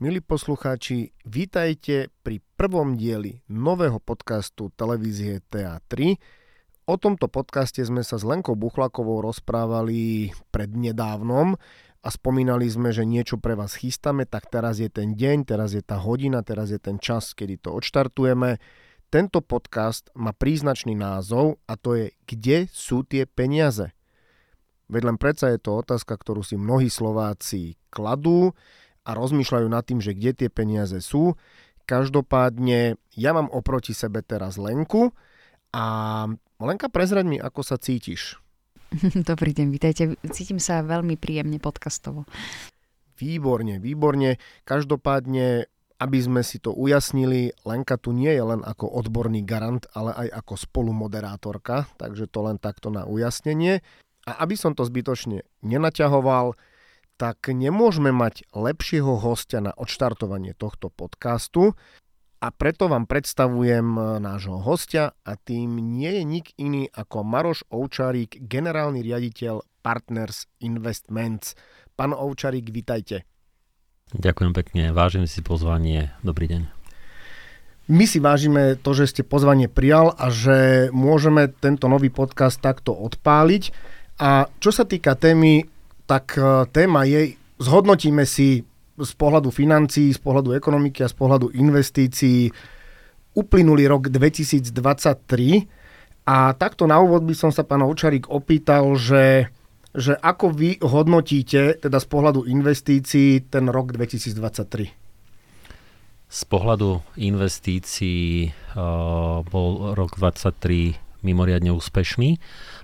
Milí poslucháči, vítajte pri prvom dieli nového podcastu televízie TA3. O tomto podcaste sme sa s Lenkou Buchlakovou rozprávali prednedávnom a spomínali sme, že niečo pre vás chystáme, tak teraz je ten deň, teraz je tá hodina, teraz je ten čas, kedy to odštartujeme. Tento podcast má príznačný názov a to je Kde sú tie peniaze? Veď len predsa je to otázka, ktorú si mnohí Slováci kladú a rozmýšľajú nad tým, že kde tie peniaze sú. Každopádne ja mám oproti sebe teraz Lenku a Lenka, prezraď mi, ako sa cítiš. Dobrý deň, vítajte. Cítim sa veľmi príjemne podcastovo. Výborne, výborne. Každopádne, aby sme si to ujasnili, Lenka tu nie je len ako odborný garant, ale aj ako spolumoderátorka, takže to len takto na ujasnenie. A aby som to zbytočne nenaťahoval, tak nemôžeme mať lepšieho hostia na odštartovanie tohto podcastu a preto vám predstavujem e, nášho hostia a tým nie je nik iný ako Maroš Ovčarík, generálny riaditeľ Partners Investments. Pán Ovčarík, vitajte. Ďakujem pekne, vážim si pozvanie. Dobrý deň. My si vážime to, že ste pozvanie prijal a že môžeme tento nový podcast takto odpáliť. A čo sa týka témy, tak e, téma je, zhodnotíme si z pohľadu financií, z pohľadu ekonomiky a z pohľadu investícií uplynulý rok 2023 a takto na úvod by som sa pán Očarík opýtal, že, že ako vy hodnotíte teda z pohľadu investícií ten rok 2023? Z pohľadu investícií uh, bol rok 2023 mimoriadne úspešný.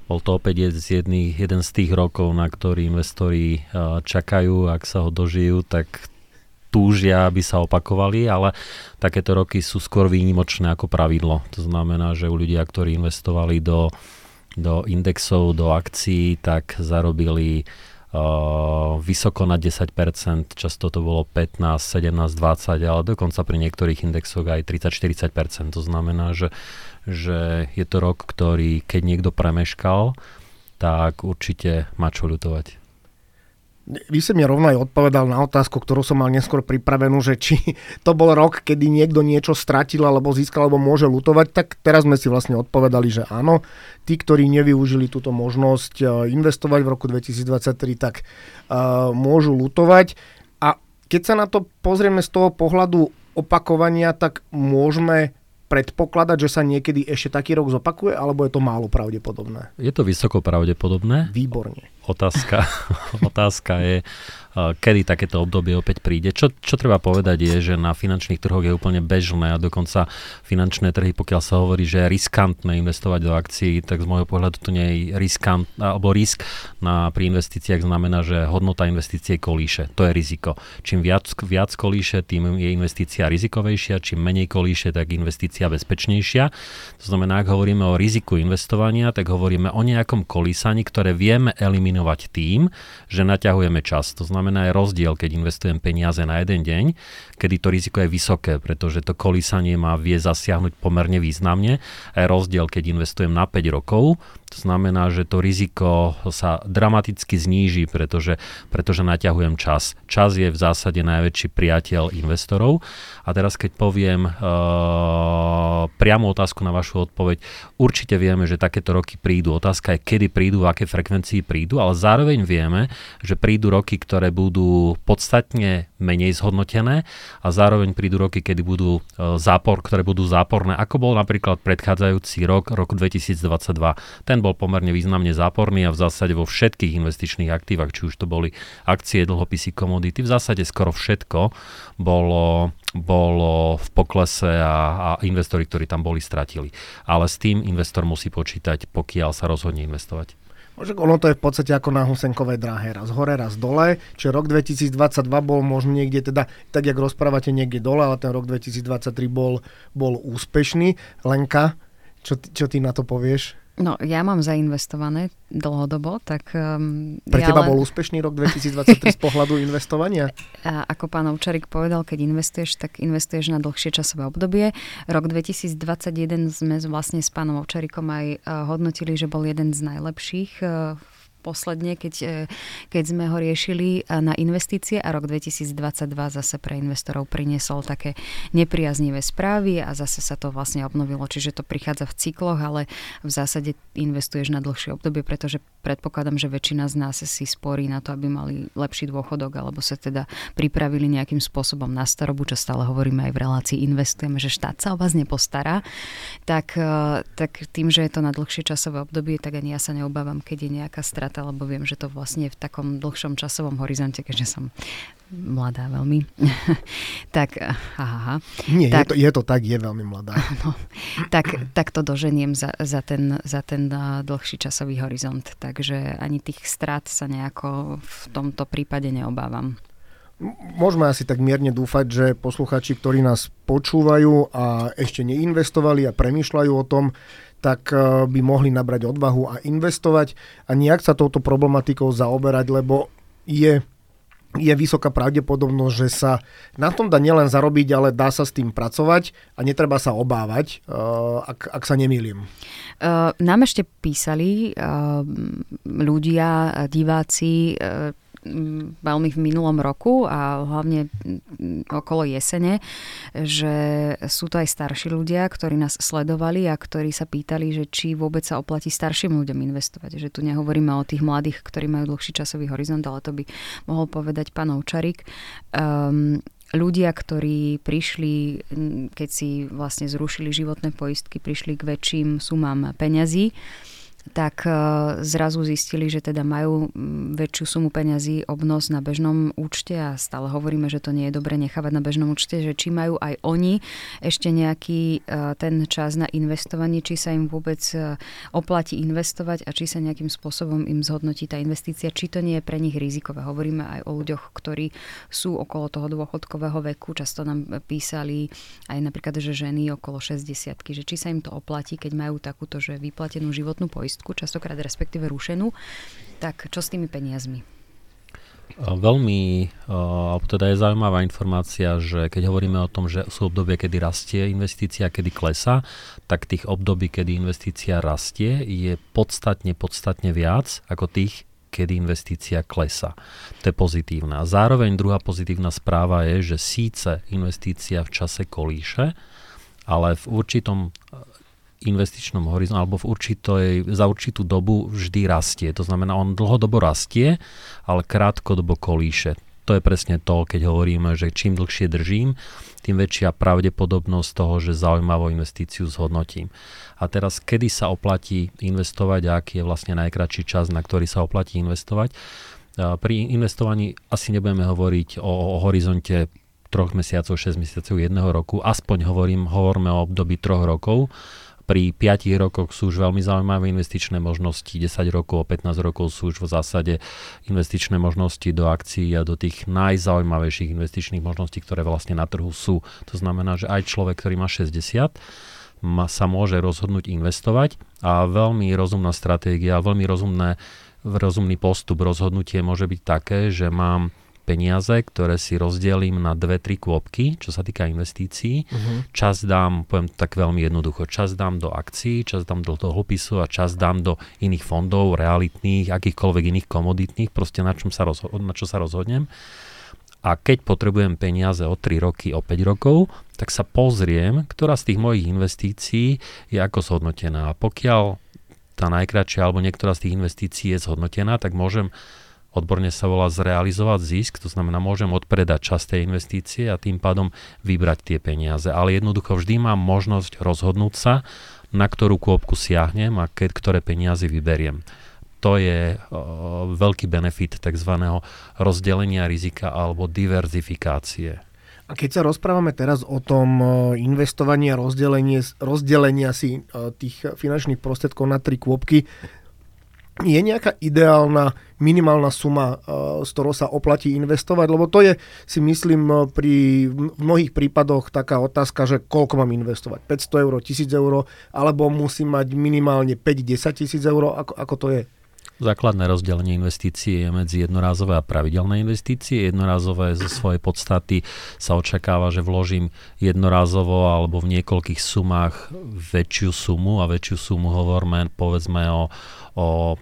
Bol to opäť jedný, jeden z tých rokov, na ktorý investori čakajú, ak sa ho dožijú, tak túžia, aby sa opakovali, ale takéto roky sú skôr výnimočné ako pravidlo. To znamená, že u ľudia, ktorí investovali do, do indexov, do akcií, tak zarobili uh, vysoko na 10%, často to bolo 15, 17, 20, ale dokonca pri niektorých indexoch aj 30-40%. To znamená, že že je to rok, ktorý keď niekto premeškal, tak určite má čo ľutovať. Vy ste mi rovno aj odpovedal na otázku, ktorú som mal neskôr pripravenú, že či to bol rok, kedy niekto niečo stratil alebo získal alebo môže lutovať, tak teraz sme si vlastne odpovedali, že áno. Tí, ktorí nevyužili túto možnosť e, investovať v roku 2023, tak uh, môžu lutovať. A keď sa na to pozrieme z toho pohľadu opakovania, tak môžeme predpokladať, že sa niekedy ešte taký rok zopakuje, alebo je to málo pravdepodobné? Je to vysoko pravdepodobné. Výborne. Otázka, otázka je, kedy takéto obdobie opäť príde. Čo, čo treba povedať je, že na finančných trhoch je úplne bežné a dokonca finančné trhy, pokiaľ sa hovorí, že je riskantné investovať do akcií, tak z môjho pohľadu to nie je riskant, alebo risk na, pri investíciách znamená, že hodnota investície kolíše. To je riziko. Čím viac, viac kolíše, tým je investícia rizikovejšia, čím menej kolíše, tak investícia bezpečnejšia. To znamená, ak hovoríme o riziku investovania, tak hovoríme o nejakom kolísaní, ktoré vieme eliminovať tým, že naťahujeme čas. To znamená, aj rozdiel, keď investujem peniaze na jeden deň, kedy to riziko je vysoké, pretože to kolísanie má vie zasiahnuť pomerne významne. A je rozdiel, keď investujem na 5 rokov, to znamená, že to riziko sa dramaticky zníži, pretože, pretože naťahujem čas. Čas je v zásade najväčší priateľ investorov. A teraz keď poviem uh, priamu otázku na vašu odpoveď, určite vieme, že takéto roky prídu. Otázka je, kedy prídu, v akej frekvencii prídu, ale zároveň vieme, že prídu roky, ktoré budú podstatne menej zhodnotené a zároveň prídu roky, kedy budú uh, zápor, ktoré budú záporné, ako bol napríklad predchádzajúci rok, rok 2022. Ten ten bol pomerne významne záporný a v zásade vo všetkých investičných aktívach, či už to boli akcie, dlhopisy, komodity, v zásade skoro všetko bolo, bolo v poklese a, a investori, ktorí tam boli, stratili. Ale s tým investor musí počítať, pokiaľ sa rozhodne investovať. Ono to je v podstate ako na Husenkovej dráhe, raz hore, raz dole, čiže rok 2022 bol možno niekde teda, tak jak rozprávate, niekde dole, ale ten rok 2023 bol, bol úspešný. Lenka, čo, čo ty na to povieš? No, ja mám zainvestované dlhodobo, tak... Um, Pre ja teba len... bol úspešný rok 2023 z pohľadu investovania? A ako pán Ovčarik povedal, keď investuješ, tak investuješ na dlhšie časové obdobie. Rok 2021 sme vlastne s pánom Ovčarikom aj eh, hodnotili, že bol jeden z najlepších v eh, posledne, keď, e, keď sme ho riešili e, na investície a rok 2022 zase pre investorov priniesol také nepriaznivé správy a zase sa to vlastne obnovilo, čiže to prichádza v cykloch, ale v zásade investuješ na dlhšie obdobie, pretože predpokladám, že väčšina z nás si sporí na to, aby mali lepší dôchodok alebo sa teda pripravili nejakým spôsobom na starobu, čo stále hovoríme aj v relácii investujeme, že štát sa o vás nepostará, tak, e, tak tým, že je to na dlhšie časové obdobie, tak ani ja sa neobávam, keď je nejaká strata života, lebo viem, že to vlastne v takom dlhšom časovom horizonte, keďže som mladá veľmi. tak, aha. Nie, tak, je, to, je to tak, je veľmi mladá. No, tak, tak to doženiem za, za, ten, za ten dlhší časový horizont. Takže ani tých strát sa nejako v tomto prípade neobávam. Môžeme asi tak mierne dúfať, že posluchači, ktorí nás počúvajú a ešte neinvestovali a premýšľajú o tom, tak eh, by mohli nabrať odvahu a investovať a nejak sa touto problematikou zaoberať, lebo je je vysoká pravdepodobnosť, že sa na tom dá nielen zarobiť, ale dá sa s tým pracovať a netreba sa obávať, eh, ak, ak sa nemýlim. Uh, nám ešte písali ľudia, diváci, veľmi v minulom roku a hlavne okolo jesene, že sú to aj starší ľudia, ktorí nás sledovali a ktorí sa pýtali, že či vôbec sa oplatí starším ľuďom investovať. Že tu nehovoríme o tých mladých, ktorí majú dlhší časový horizont, ale to by mohol povedať pán Ovčarik. Um, ľudia, ktorí prišli, keď si vlastne zrušili životné poistky, prišli k väčším sumám peňazí, tak e, zrazu zistili, že teda majú väčšiu sumu peňazí obnos na bežnom účte a stále hovoríme, že to nie je dobre nechávať na bežnom účte, že či majú aj oni ešte nejaký e, ten čas na investovanie, či sa im vôbec e, oplatí investovať a či sa nejakým spôsobom im zhodnotí tá investícia, či to nie je pre nich rizikové. Hovoríme aj o ľuďoch, ktorí sú okolo toho dôchodkového veku, často nám písali aj napríklad, že ženy okolo 60 že či sa im to oplatí, keď majú takúto, že vyplatenú životnú poistku poistku, častokrát respektíve rušenú, tak čo s tými peniazmi? Veľmi, teda je zaujímavá informácia, že keď hovoríme o tom, že sú obdobie, kedy rastie investícia, kedy klesa, tak tých období, kedy investícia rastie, je podstatne, podstatne viac ako tých, kedy investícia klesa. To je pozitívna. Zároveň druhá pozitívna správa je, že síce investícia v čase kolíše, ale v určitom investičnom horizonte alebo v určitej, za určitú dobu vždy rastie. To znamená, on dlhodobo rastie, ale krátkodobo kolíše. To je presne to, keď hovoríme, že čím dlhšie držím, tým väčšia pravdepodobnosť toho, že zaujímavú investíciu zhodnotím. A teraz, kedy sa oplatí investovať a aký je vlastne najkračší čas, na ktorý sa oplatí investovať. Pri investovaní asi nebudeme hovoriť o, o horizonte troch mesiacov, 6 mesiacov, jedného roku. Aspoň hovorím, hovoríme o období troch rokov pri 5 rokoch sú už veľmi zaujímavé investičné možnosti, 10 rokov, 15 rokov sú už v zásade investičné možnosti do akcií a do tých najzaujímavejších investičných možností, ktoré vlastne na trhu sú. To znamená, že aj človek, ktorý má 60, ma, sa môže rozhodnúť investovať a veľmi rozumná stratégia, veľmi rozumné, rozumný postup, rozhodnutie môže byť také, že mám peniaze, ktoré si rozdelím na dve, tri kôpky, čo sa týka investícií. Uh-huh. Čas dám, poviem tak veľmi jednoducho, čas dám do akcií, čas dám do dlhopisu a čas dám do iných fondov, realitných, akýchkoľvek iných komoditných, proste na, čom sa rozho- na čo sa rozhodnem. A keď potrebujem peniaze o 3 roky, o 5 rokov, tak sa pozriem, ktorá z tých mojich investícií je ako zhodnotená. A pokiaľ tá najkračšia alebo niektorá z tých investícií je zhodnotená, tak môžem odborne sa volá zrealizovať zisk, to znamená môžem odpredať časť tej investície a tým pádom vybrať tie peniaze. Ale jednoducho vždy mám možnosť rozhodnúť sa, na ktorú kôpku siahnem a keď, ktoré peniaze vyberiem. To je o, veľký benefit tzv. rozdelenia rizika alebo diverzifikácie. A keď sa rozprávame teraz o tom investovaní a rozdelenia si tých finančných prostriedkov na tri kôpky, je nejaká ideálna minimálna suma, z ktorou sa oplatí investovať? Lebo to je, si myslím, pri mnohých prípadoch taká otázka, že koľko mám investovať? 500 eur, 1000 eur, alebo musím mať minimálne 5-10 tisíc eur? Ako, ako to je? Základné rozdelenie investícií je medzi jednorázové a pravidelné investície. Jednorázové zo svojej podstaty sa očakáva, že vložím jednorázovo alebo v niekoľkých sumách väčšiu sumu a väčšiu sumu hovoríme povedzme o, o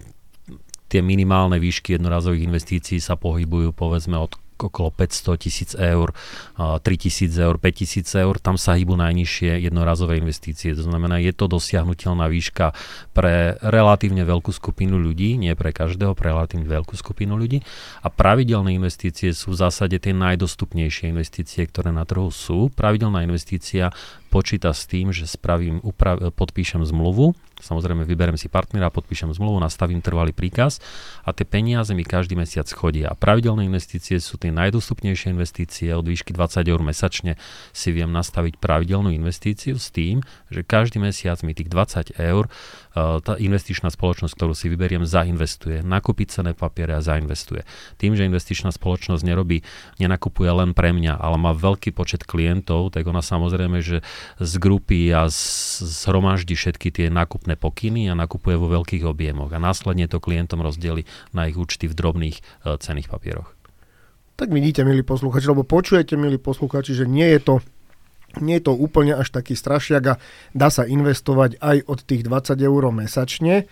tie minimálne výšky jednorázových investícií sa pohybujú povedzme od okolo 500 tisíc eur, 3 tisíc eur, 5 tisíc eur, tam sa hýbu najnižšie jednorazové investície. To znamená, je to dosiahnutelná výška pre relatívne veľkú skupinu ľudí, nie pre každého, pre relatívne veľkú skupinu ľudí. A pravidelné investície sú v zásade tie najdostupnejšie investície, ktoré na trhu sú. Pravidelná investícia počíta s tým, že spravím, upra- podpíšem zmluvu, samozrejme vyberiem si partnera, podpíšem zmluvu, nastavím trvalý príkaz a tie peniaze mi každý mesiac chodia. A pravidelné investície sú tie najdostupnejšie investície od výšky 20 eur mesačne si viem nastaviť pravidelnú investíciu s tým, že každý mesiac mi tých 20 eur tá investičná spoločnosť, ktorú si vyberiem, zainvestuje. Nakúpi cené papiere a zainvestuje. Tým, že investičná spoločnosť nerobí, nenakupuje len pre mňa, ale má veľký počet klientov, tak ona samozrejme, že z grupy a zhromaždí všetky tie nákupné pokyny a nakupuje vo veľkých objemoch a následne to klientom rozdeli na ich účty v drobných uh, cených papieroch. Tak vidíte, milí posluchači, lebo počujete, milí posluchači, že nie je to nie je to úplne až taký strašiak a dá sa investovať aj od tých 20 eur mesačne.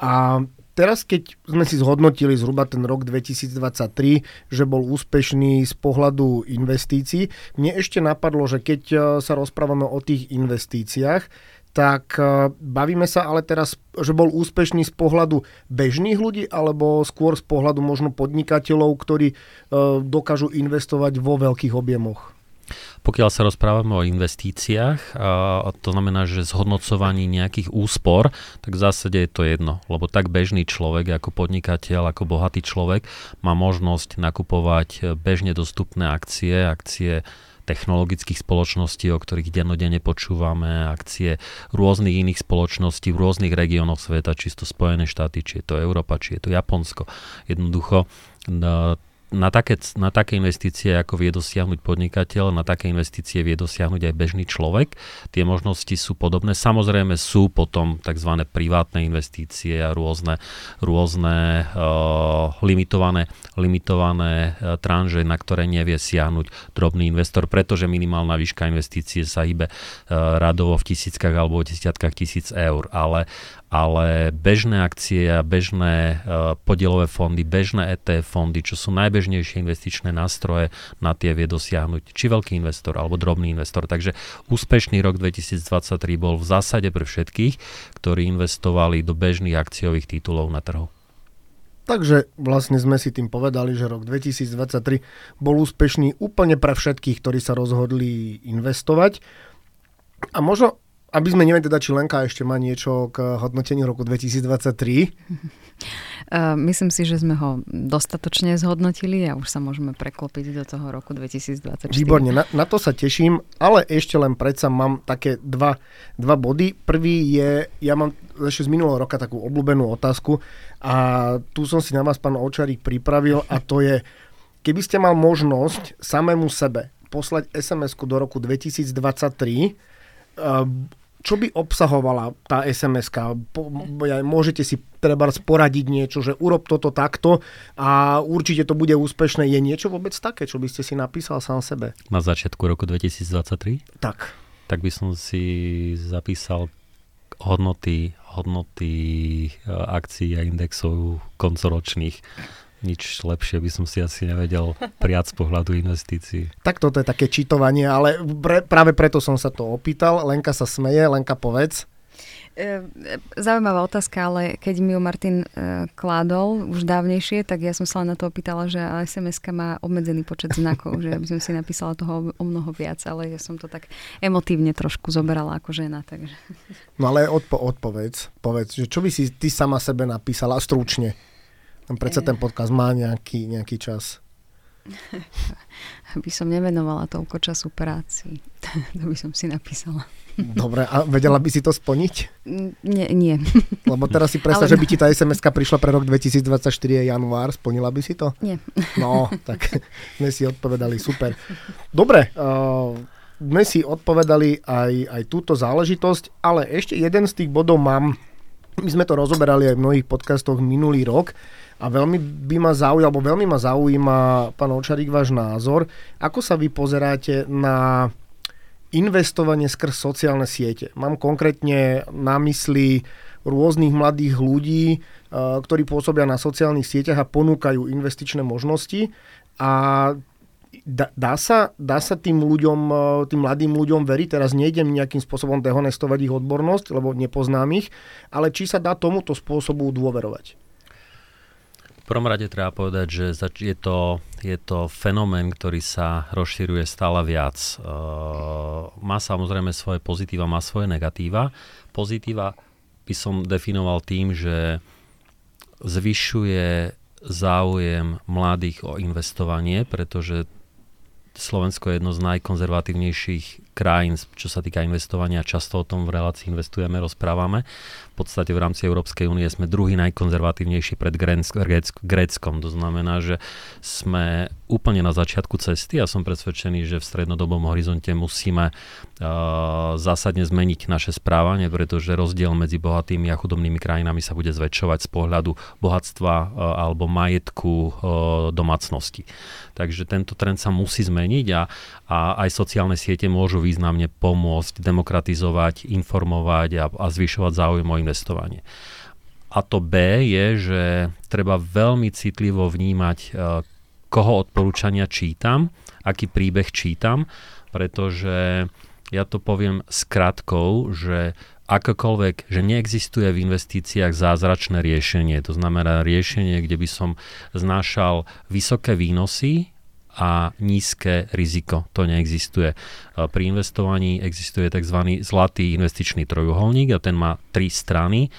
A teraz, keď sme si zhodnotili zhruba ten rok 2023, že bol úspešný z pohľadu investícií, mne ešte napadlo, že keď e, sa rozprávame o tých investíciách, tak e, bavíme sa ale teraz, že bol úspešný z pohľadu bežných ľudí alebo skôr z pohľadu možno podnikateľov, ktorí e, dokážu investovať vo veľkých objemoch. Pokiaľ sa rozprávame o investíciách, a to znamená, že zhodnocovaní nejakých úspor, tak v zásade je to jedno, lebo tak bežný človek ako podnikateľ, ako bohatý človek má možnosť nakupovať bežne dostupné akcie, akcie technologických spoločností, o ktorých dennodenne počúvame, akcie rôznych iných spoločností v rôznych regiónoch sveta, či to Spojené štáty, či je to Európa, či je to Japonsko. Jednoducho na také, na také investície, ako vie dosiahnuť podnikateľ, na také investície vie dosiahnuť aj bežný človek. Tie možnosti sú podobné. Samozrejme sú potom tzv. privátne investície a rôzne, rôzne uh, limitované, limitované uh, tranže, na ktoré nevie siahnuť drobný investor, pretože minimálna výška investície sa hýbe uh, radovo v tisíckach alebo v desiatkách tisíc eur. Ale, ale bežné akcie a bežné uh, podielové fondy, bežné ETF fondy, čo sú najbežnejšie investičné nástroje, na tie vie dosiahnuť či veľký investor alebo drobný investor. Takže úspešný rok 2023 bol v zásade pre všetkých, ktorí investovali do bežných akciových titulov na trhu. Takže vlastne sme si tým povedali, že rok 2023 bol úspešný úplne pre všetkých, ktorí sa rozhodli investovať. A možno aby sme neviem teda, či Lenka ešte má niečo k hodnoteniu roku 2023. Uh, myslím si, že sme ho dostatočne zhodnotili a už sa môžeme preklopiť do toho roku 2024. Výborne, na, na to sa teším, ale ešte len predsa mám také dva, dva body. Prvý je, ja mám ešte z minulého roka takú obľúbenú otázku a tu som si na vás, pán Očarík, pripravil a to je, keby ste mal možnosť samému sebe poslať SMS-ku do roku 2023, čo by obsahovala tá sms Môžete si treba poradiť niečo, že urob toto takto a určite to bude úspešné. Je niečo vôbec také, čo by ste si napísal sám sebe? Na začiatku roku 2023? Tak. Tak by som si zapísal hodnoty, hodnoty e, akcií a indexov koncoročných nič lepšie by som si asi nevedel prijať z pohľadu investícií. Tak toto je také čítovanie, ale pre, práve preto som sa to opýtal. Lenka sa smeje, Lenka povedz. E, zaujímavá otázka, ale keď mi ju Martin e, kládol už dávnejšie, tak ja som sa len na to opýtala, že sms má obmedzený počet znakov, že by som si napísala toho o mnoho viac, ale ja som to tak emotívne trošku zoberala ako žena. Takže. No ale odpo- odpovedz, povedz, že čo by si ty sama sebe napísala stručne? Predsa ten podcast má nejaký, nejaký čas. Aby som nevenovala toľko času práci. to by som si napísala. Dobre, a vedela by si to splniť? Nie, nie. Lebo teraz si predstav, Ale... že by ti tá sms prišla pre rok 2024 je január, splnila by si to? Nie. No, tak sme si odpovedali, super. Dobre, uh, si odpovedali aj, aj túto záležitosť, ale ešte jeden z tých bodov mám, my sme to rozoberali aj v mnohých podcastoch minulý rok, a veľmi by ma zaujíma, alebo veľmi ma zaujíma, pán Očarík, váš názor. Ako sa vy pozeráte na investovanie skrz sociálne siete. Mám konkrétne na mysli rôznych mladých ľudí, eh, ktorí pôsobia na sociálnych sieťach a ponúkajú investičné možnosti a dá, dá, sa, dá sa tým ľuďom, eh, tým mladým ľuďom veriť, teraz nejdem nejakým spôsobom dehonestovať ich odbornosť, lebo nepoznám ich, ale či sa dá tomuto spôsobu dôverovať? prvom rade treba povedať, že je to, je to fenomén, ktorý sa rozširuje stále viac. Uh, má samozrejme svoje pozitíva, má svoje negatíva. Pozitíva by som definoval tým, že zvyšuje záujem mladých o investovanie, pretože Slovensko je jedno z najkonzervatívnejších krajín, čo sa týka investovania. Často o tom v relácii investujeme, rozprávame podstate v rámci Európskej únie sme druhý najkonzervatívnejší pred Gréckom. To znamená, že sme úplne na začiatku cesty a som presvedčený, že v strednodobom horizonte musíme uh, zásadne zmeniť naše správanie, pretože rozdiel medzi bohatými a chudobnými krajinami sa bude zväčšovať z pohľadu bohatstva uh, alebo majetku uh, domácnosti. Takže tento trend sa musí zmeniť a, a aj sociálne siete môžu významne pomôcť demokratizovať, informovať a, a zvyšovať záujem o investovanie. A to B je, že treba veľmi citlivo vnímať, e, koho odporúčania čítam, aký príbeh čítam, pretože ja to poviem skratkou, že akokoľvek, že neexistuje v investíciách zázračné riešenie. To znamená riešenie, kde by som znášal vysoké výnosy a nízke riziko. To neexistuje. Pri investovaní existuje tzv. zlatý investičný trojuholník a ten má tri strany.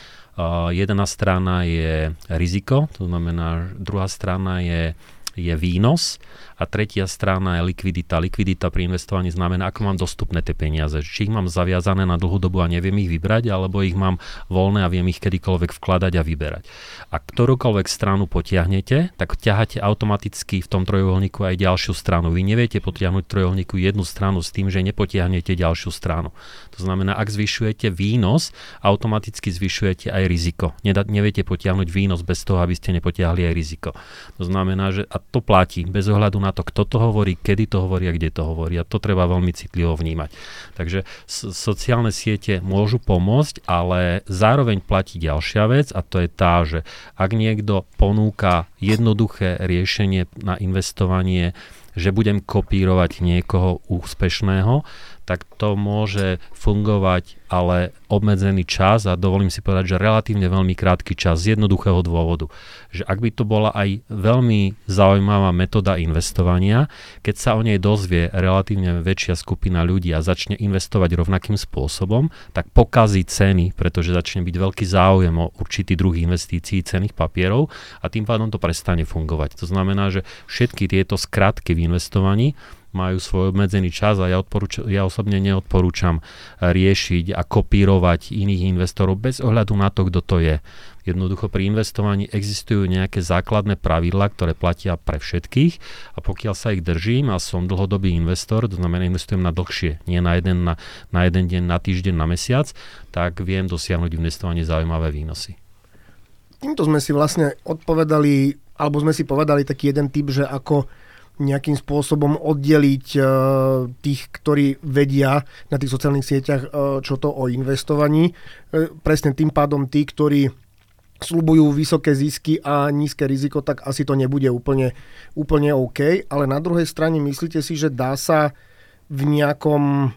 Jedna strana je riziko, to znamená, druhá strana je je výnos a tretia strana je likvidita. Likvidita pri investovaní znamená, ako mám dostupné tie peniaze. Či ich mám zaviazané na dlhú dobu a neviem ich vybrať, alebo ich mám voľné a viem ich kedykoľvek vkladať a vyberať. A ktorúkoľvek stranu potiahnete, tak ťaháte automaticky v tom trojuholníku aj ďalšiu stranu. Vy neviete potiahnuť trojuholníku jednu stranu s tým, že nepotiahnete ďalšiu stranu. To znamená, ak zvyšujete výnos, automaticky zvyšujete aj riziko. neviete potiahnuť výnos bez toho, aby ste nepotiahli aj riziko. To znamená, že a to platí bez ohľadu na to, kto to hovorí, kedy to hovorí a kde to hovorí. A to treba veľmi citlivo vnímať. Takže sociálne siete môžu pomôcť, ale zároveň platí ďalšia vec a to je tá, že ak niekto ponúka jednoduché riešenie na investovanie, že budem kopírovať niekoho úspešného, tak to môže fungovať ale obmedzený čas a dovolím si povedať, že relatívne veľmi krátky čas z jednoduchého dôvodu. Že ak by to bola aj veľmi zaujímavá metóda investovania, keď sa o nej dozvie relatívne väčšia skupina ľudí a začne investovať rovnakým spôsobom, tak pokazí ceny, pretože začne byť veľký záujem o určitý druh investícií cených papierov a tým pádom to prestane fungovať. To znamená, že všetky tieto skratky v investovaní majú svoj obmedzený čas a ja, odporúč- ja osobne neodporúčam riešiť a kopírovať iných investorov bez ohľadu na to, kto to je. Jednoducho pri investovaní existujú nejaké základné pravidlá, ktoré platia pre všetkých a pokiaľ sa ich držím a som dlhodobý investor, to znamená investujem na dlhšie, nie na jeden, na, na jeden deň, na týždeň, na mesiac, tak viem dosiahnuť investovanie zaujímavé výnosy. Týmto sme si vlastne odpovedali, alebo sme si povedali taký jeden typ, že ako nejakým spôsobom oddeliť uh, tých, ktorí vedia na tých sociálnych sieťach, uh, čo to o investovaní. Uh, presne tým pádom tí, ktorí slubujú vysoké zisky a nízke riziko, tak asi to nebude úplne, úplne OK. Ale na druhej strane myslíte si, že dá sa v nejakom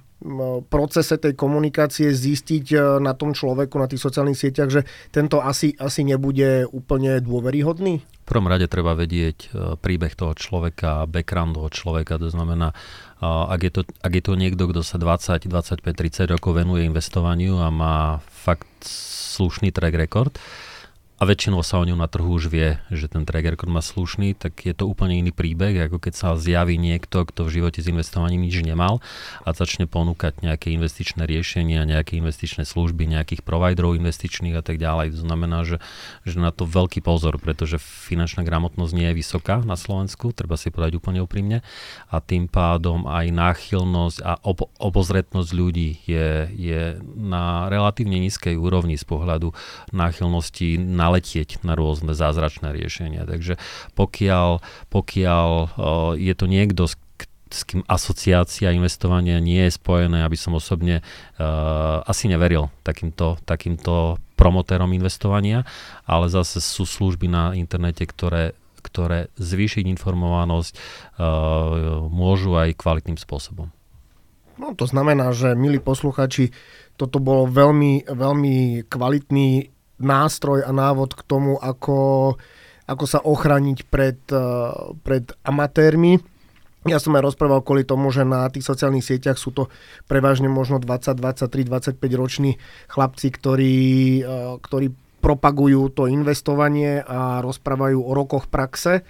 procese tej komunikácie zistiť na tom človeku, na tých sociálnych sieťach, že tento asi, asi nebude úplne dôveryhodný? V prvom rade treba vedieť e, príbeh toho človeka, background toho človeka, to znamená, e, ak je to, ak je to niekto, kto sa 20, 25, 30 rokov venuje investovaniu a má fakt slušný track record, a väčšinou sa o ňom na trhu už vie, že ten track má slušný, tak je to úplne iný príbeh, ako keď sa zjaví niekto, kto v živote s investovaním nič nemal a začne ponúkať nejaké investičné riešenia, nejaké investičné služby, nejakých providerov investičných a tak ďalej. To znamená, že, že na to veľký pozor, pretože finančná gramotnosť nie je vysoká na Slovensku, treba si povedať úplne úprimne a tým pádom aj náchylnosť a ob- obozretnosť ľudí je, je na relatívne nízkej úrovni z pohľadu náchylnosti na naletieť na rôzne zázračné riešenia. Takže pokiaľ, pokiaľ je to niekto, s kým asociácia investovania nie je spojené, aby som osobne uh, asi neveril takýmto, takýmto promotérom investovania, ale zase sú služby na internete, ktoré, ktoré zvýšiť informovanosť uh, môžu aj kvalitným spôsobom. No to znamená, že milí posluchači, toto bol veľmi, veľmi kvalitný nástroj a návod k tomu, ako, ako sa ochraniť pred, eh, pred amatérmi. Ja som aj rozprával kvôli tomu, že na tých sociálnych sieťach sú to prevažne možno 20, 23, 25 roční chlapci, ktorí, eh, ktorí propagujú to investovanie a rozprávajú o rokoch praxe.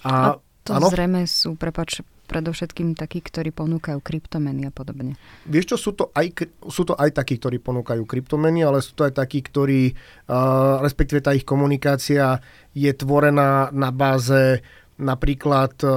A, a to ano? zrejme sú, prepač, predovšetkým takí, ktorí ponúkajú kryptomeny a podobne. Vieš čo, sú to aj, sú to aj takí, ktorí ponúkajú kryptomeny, ale sú to aj takí, ktorí, uh, respektíve tá ich komunikácia je tvorená na báze Napríklad e,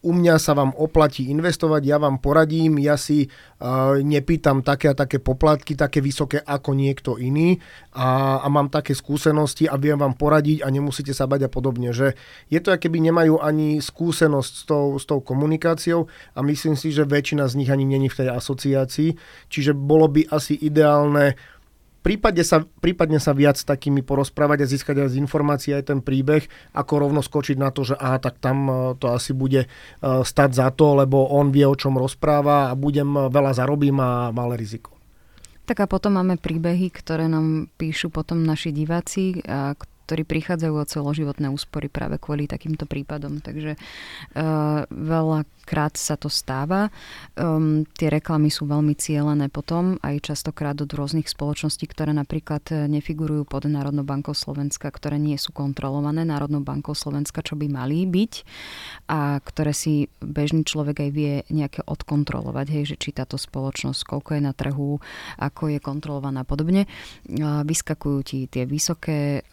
u mňa sa vám oplatí investovať, ja vám poradím, ja si uh, nepýtam také a také poplatky, také vysoké ako niekto iný a, a mám také skúsenosti a viem vám poradiť a nemusíte sa bať a podobne. Že je to, keby nemajú ani skúsenosť s tou, s tou komunikáciou a myslím si, že väčšina z nich ani není v tej asociácii, čiže bolo by asi ideálne prípadne sa, prípadne sa viac s takými porozprávať a získať aj z informácií aj ten príbeh, ako rovno skočiť na to, že aha, tak tam e, to asi bude e, stať za to, lebo on vie, o čom rozpráva a budem e, veľa zarobím a malé riziko. Tak a potom máme príbehy, ktoré nám píšu potom naši diváci, ktorí prichádzajú o celoživotné úspory práve kvôli takýmto prípadom. Takže uh, veľa krát sa to stáva. Um, tie reklamy sú veľmi cielené potom, aj častokrát od rôznych spoločností, ktoré napríklad e, nefigurujú pod Národnou bankou Slovenska, ktoré nie sú kontrolované Národnou bankou Slovenska, čo by mali byť a ktoré si bežný človek aj vie nejaké odkontrolovať, hej, že či táto spoločnosť, koľko je na trhu, ako je kontrolovaná a podobne. Uh, vyskakujú ti tie vysoké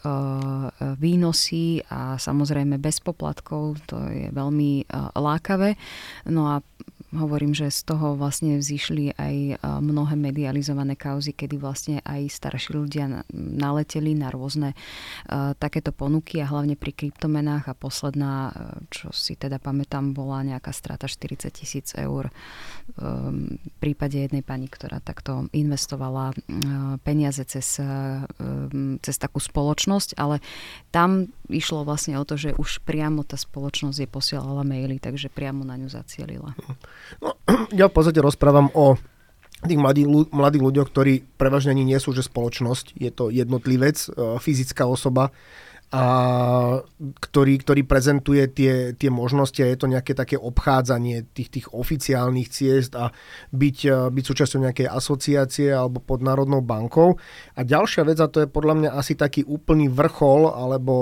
výnosy a samozrejme bez poplatkov, to je veľmi uh, lákavé. No a hovorím, že z toho vlastne vzýšli aj mnohé medializované kauzy, kedy vlastne aj starší ľudia naleteli na rôzne takéto ponuky a hlavne pri kryptomenách. A posledná, čo si teda pamätám, bola nejaká strata 40 tisíc eur v prípade jednej pani, ktorá takto investovala peniaze cez, cez takú spoločnosť, ale tam išlo vlastne o to, že už priamo tá spoločnosť je posielala maily, takže priamo na ňu zacielila. No, ja v podstate rozprávam o tých mladých, mladých ľuďoch, ktorí prevažne ani nie sú že spoločnosť, je to jednotlivec, e, fyzická osoba, a ktorý, ktorý prezentuje tie, tie možnosti a je to nejaké také obchádzanie tých, tých oficiálnych ciest a byť, e, byť súčasťou nejakej asociácie alebo pod Národnou bankou. A ďalšia vec, a to je podľa mňa asi taký úplný vrchol alebo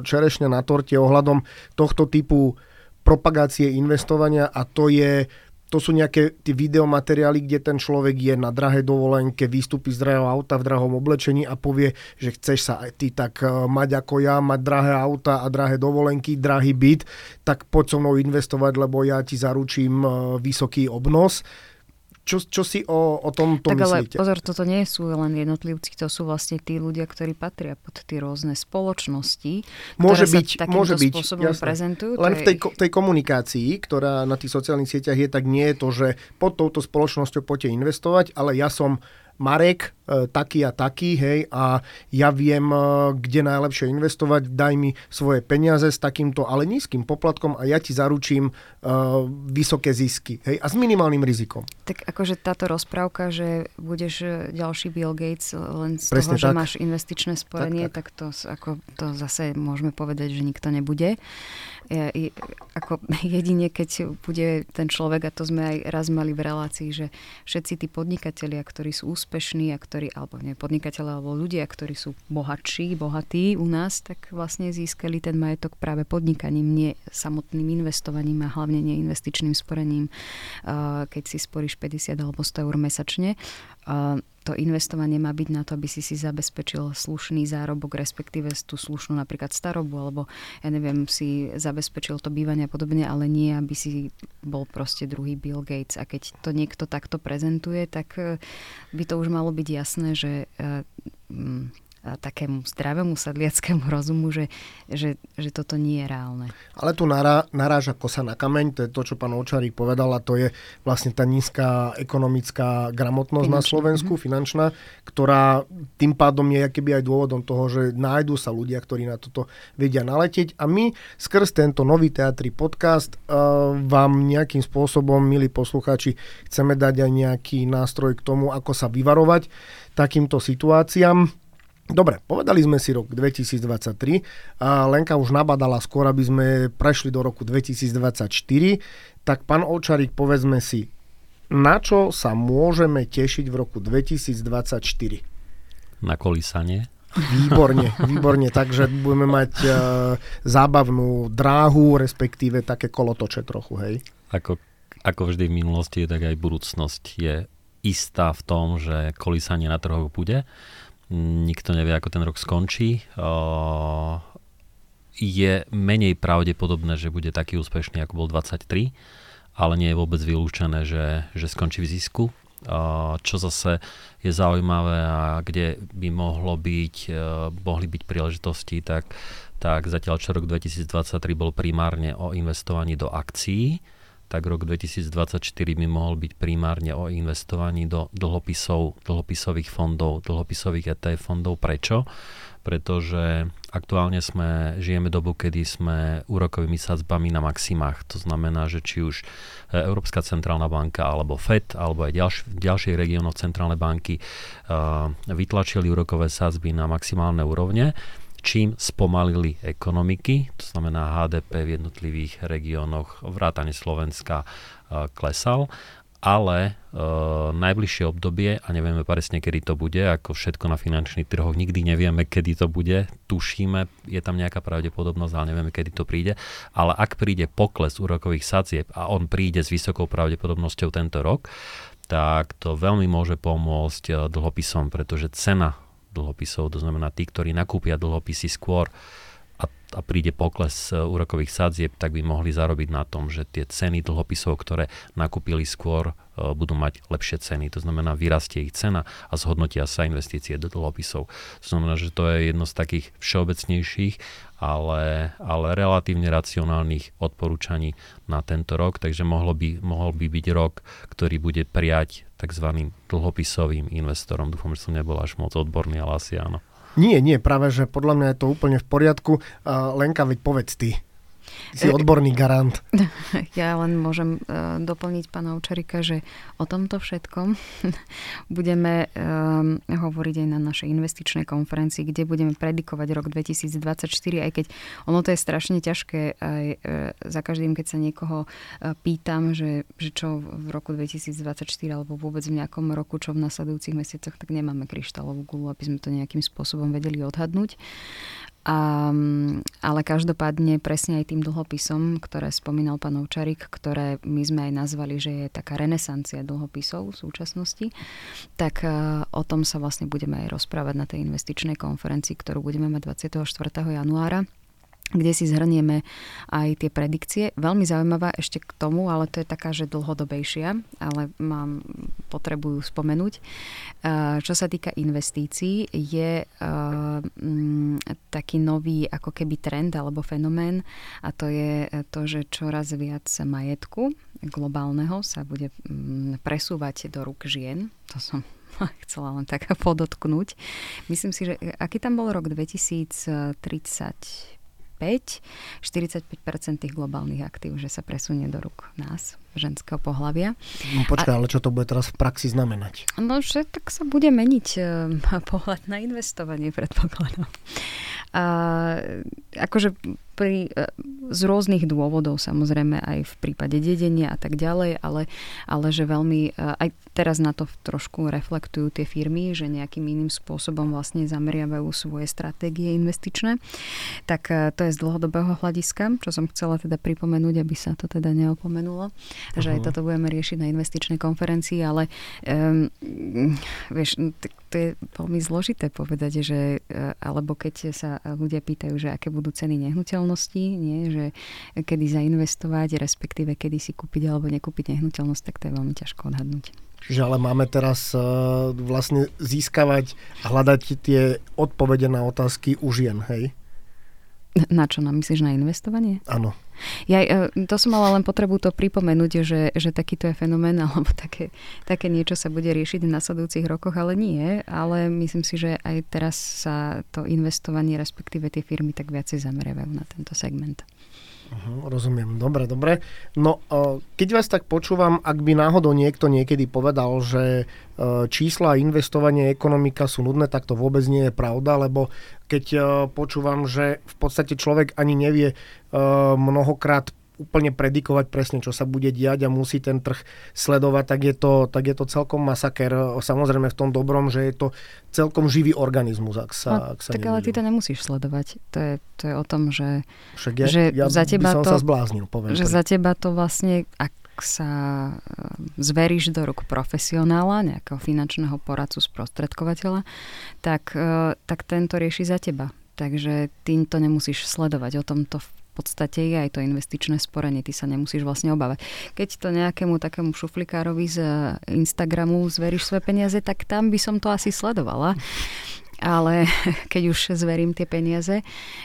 čerešňa na torte ohľadom tohto typu propagácie investovania a to je to sú nejaké tie videomateriály, kde ten človek je na drahej dovolenke, vystúpi z drahého auta v drahom oblečení a povie, že chceš sa aj ty tak eh, mať ako ja, mať drahé auta a drahé dovolenky, drahý byt, tak poď so mnou investovať, lebo ja ti zaručím eh, vysoký obnos čo, čo si o, o tomto tak myslíte? ale pozor, toto nie sú len jednotlivci, to sú vlastne tí ľudia, ktorí patria pod tie rôzne spoločnosti, môže ktoré byť, sa takýmto môže byť, spôsobom jasné. prezentujú. Len v tej, tej komunikácii, ktorá na tých sociálnych sieťach je, tak nie je to, že pod touto spoločnosťou poďte investovať, ale ja som Marek, e, taký a taký, hej, a ja viem, e, kde najlepšie investovať, daj mi svoje peniaze s takýmto, ale nízkym poplatkom a ja ti zaručím uh, vysoké zisky, hej, a s minimálnym rizikom. Tak akože táto rozprávka, že budeš ďalší Bill Gates len z Presne toho, tak. že máš investičné sporenie, tak, tak. tak to, ako, to zase môžeme povedať, že nikto nebude. Ako jedine, keď bude ten človek, a to sme aj raz mali v relácii, že všetci tí podnikatelia, ktorí sú úspešní a ktorí, alebo nie, podnikateľe, alebo ľudia, ktorí sú bohatší, bohatí u nás, tak vlastne získali ten majetok práve podnikaním, nie samotným investovaním a hlavne neinvestičným sporením, keď si sporíš 50 alebo 100 eur mesačne to investovanie má byť na to, aby si si zabezpečil slušný zárobok, respektíve tú slušnú napríklad starobu, alebo ja neviem, si zabezpečil to bývanie a podobne, ale nie, aby si bol proste druhý Bill Gates. A keď to niekto takto prezentuje, tak eh, by to už malo byť jasné, že eh, takému zdravému sedliackému rozumu, že, že, že toto nie je reálne. Ale tu nará, naráža kosa na kameň, to je to, čo pán Očarík povedal, a to je vlastne tá nízka ekonomická gramotnosť finančná. na Slovensku, mm-hmm. finančná, ktorá tým pádom je keby aj dôvodom toho, že nájdú sa ľudia, ktorí na toto vedia naletieť. A my skrz tento nový teatri podcast uh, vám nejakým spôsobom, milí poslucháči, chceme dať aj nejaký nástroj k tomu, ako sa vyvarovať takýmto situáciám Dobre, povedali sme si rok 2023 a Lenka už nabadala skôr, aby sme prešli do roku 2024. Tak pán Očarík, povedzme si, na čo sa môžeme tešiť v roku 2024? Na kolísanie. Výborne, výborne. Takže budeme mať uh, zábavnú dráhu, respektíve také kolotoče trochu, hej? Ako, ako vždy v minulosti, tak aj budúcnosť je istá v tom, že kolísanie na trhoch bude nikto nevie, ako ten rok skončí. Je menej pravdepodobné, že bude taký úspešný, ako bol 23, ale nie je vôbec vylúčené, že, že skončí v zisku. Čo zase je zaujímavé a kde by mohlo byť, mohli byť príležitosti, tak, tak zatiaľ čo rok 2023 bol primárne o investovaní do akcií, tak rok 2024 by mohol byť primárne o investovaní do dlhopisov, dlhopisových fondov, dlhopisových ETF fondov. Prečo? Pretože aktuálne sme, žijeme dobu, kedy sme úrokovými sadzbami na maximách. To znamená, že či už Európska centrálna banka alebo FED alebo aj ďalš, ďalších regiónov centrálnej banky uh, vytlačili úrokové sadzby na maximálne úrovne čím spomalili ekonomiky, to znamená HDP v jednotlivých regiónoch vrátane Slovenska e, klesal, ale e, najbližšie obdobie, a nevieme presne, kedy to bude, ako všetko na finančných trhoch, nikdy nevieme, kedy to bude, tušíme, je tam nejaká pravdepodobnosť, ale nevieme, kedy to príde, ale ak príde pokles úrokových sadzieb a on príde s vysokou pravdepodobnosťou tento rok, tak to veľmi môže pomôcť e, dlhopisom, pretože cena dlhopisov, to znamená tí, ktorí nakúpia dlhopisy skôr a, a príde pokles e, úrokových sadzieb, tak by mohli zarobiť na tom, že tie ceny dlhopisov, ktoré nakúpili skôr, e, budú mať lepšie ceny. To znamená, vyrastie ich cena a zhodnotia sa investície do dlhopisov. To znamená, že to je jedno z takých všeobecnejších ale, ale relatívne racionálnych odporúčaní na tento rok, takže mohlo by, mohol by byť rok, ktorý bude prijať tzv. dlhopisovým investorom. Dúfam, že som nebol až moc odborný, ale asi áno. Nie, nie, práve, že podľa mňa je to úplne v poriadku. Lenka, veď povedz ty. Si odborný garant. Ja len môžem uh, doplniť pána Učarika, že o tomto všetkom budeme um, hovoriť aj na našej investičnej konferencii, kde budeme predikovať rok 2024, aj keď ono to je strašne ťažké aj uh, za každým, keď sa niekoho pýtam, že, že čo v roku 2024 alebo vôbec v nejakom roku, čo v nasledujúcich mesiacoch, tak nemáme kryštálovú gulu, aby sme to nejakým spôsobom vedeli odhadnúť. A, ale každopádne presne aj tým dlhopisom, ktoré spomínal pán Ovčarik, ktoré my sme aj nazvali, že je taká renesancia dlhopisov v súčasnosti, tak e, o tom sa vlastne budeme aj rozprávať na tej investičnej konferencii, ktorú budeme mať 24. januára kde si zhrnieme aj tie predikcie. Veľmi zaujímavá ešte k tomu, ale to je taká, že dlhodobejšia, ale mám potrebu ju spomenúť. Čo sa týka investícií, je mm, taký nový ako keby trend alebo fenomén a to je to, že čoraz viac majetku globálneho sa bude mm, presúvať do rúk žien. To som chcela len tak podotknúť. Myslím si, že aký tam bol rok 2030 45, 45% tých globálnych aktív, že sa presunie do rúk nás. Ženského pohľavia. No, počkaj, a... ale čo to bude teraz v praxi znamenať? No, že tak sa bude meniť uh, pohľad na investovanie, predpokladom. A, akože pri, e, z rôznych dôvodov, samozrejme aj v prípade dedenia a tak ďalej, ale, ale že veľmi, e, aj teraz na to trošku reflektujú tie firmy, že nejakým iným spôsobom vlastne zameriavajú svoje stratégie investičné. Tak e, to je z dlhodobého hľadiska, čo som chcela teda pripomenúť, aby sa to teda neopomenulo, uh-huh. že aj toto budeme riešiť na investičnej konferencii, ale um, vieš, to je veľmi zložité povedať, že alebo keď sa ľudia pýtajú, že aké budú ceny nehnuteľnosti, nie? že kedy zainvestovať, respektíve kedy si kúpiť alebo nekúpiť nehnuteľnosť, tak to je veľmi ťažko odhadnúť. Čiže ale máme teraz uh, vlastne získavať a hľadať tie odpovede na otázky u žien, hej? Na čo nám myslíš? Na investovanie? Áno. Ja, e, to som mala len potrebu to pripomenúť, že, že takýto je fenomén, alebo také, také niečo sa bude riešiť v nasledujúcich rokoch, ale nie. Ale myslím si, že aj teraz sa to investovanie, respektíve tie firmy tak viacej zameriavajú na tento segment. Uh-huh, rozumiem, dobre, dobre. No, keď vás tak počúvam, ak by náhodou niekto niekedy povedal, že čísla investovanie ekonomika sú nudné, tak to vôbec nie je pravda, lebo keď počúvam, že v podstate človek ani nevie mnohokrát úplne predikovať presne, čo sa bude diať a musí ten trh sledovať, tak je to, tak je to celkom masaker. Samozrejme v tom dobrom, že je to celkom živý organizmus, ak sa, no, ak sa Tak nevidím. ale ty to nemusíš sledovať. To je, to je o tom, že, Však ja, že ja za teba by som to, sa zbláznil, poviem. Že pri. za teba to vlastne, ak sa e, zveríš do ruk profesionála, nejakého finančného poradcu, sprostredkovateľa, tak, e, tak tento rieši za teba. Takže ty to nemusíš sledovať. O tom to podstate je aj to investičné sporenie, ty sa nemusíš vlastne obávať. Keď to nejakému takému šuflikárovi z Instagramu zveríš svoje peniaze, tak tam by som to asi sledovala ale keď už zverím tie peniaze,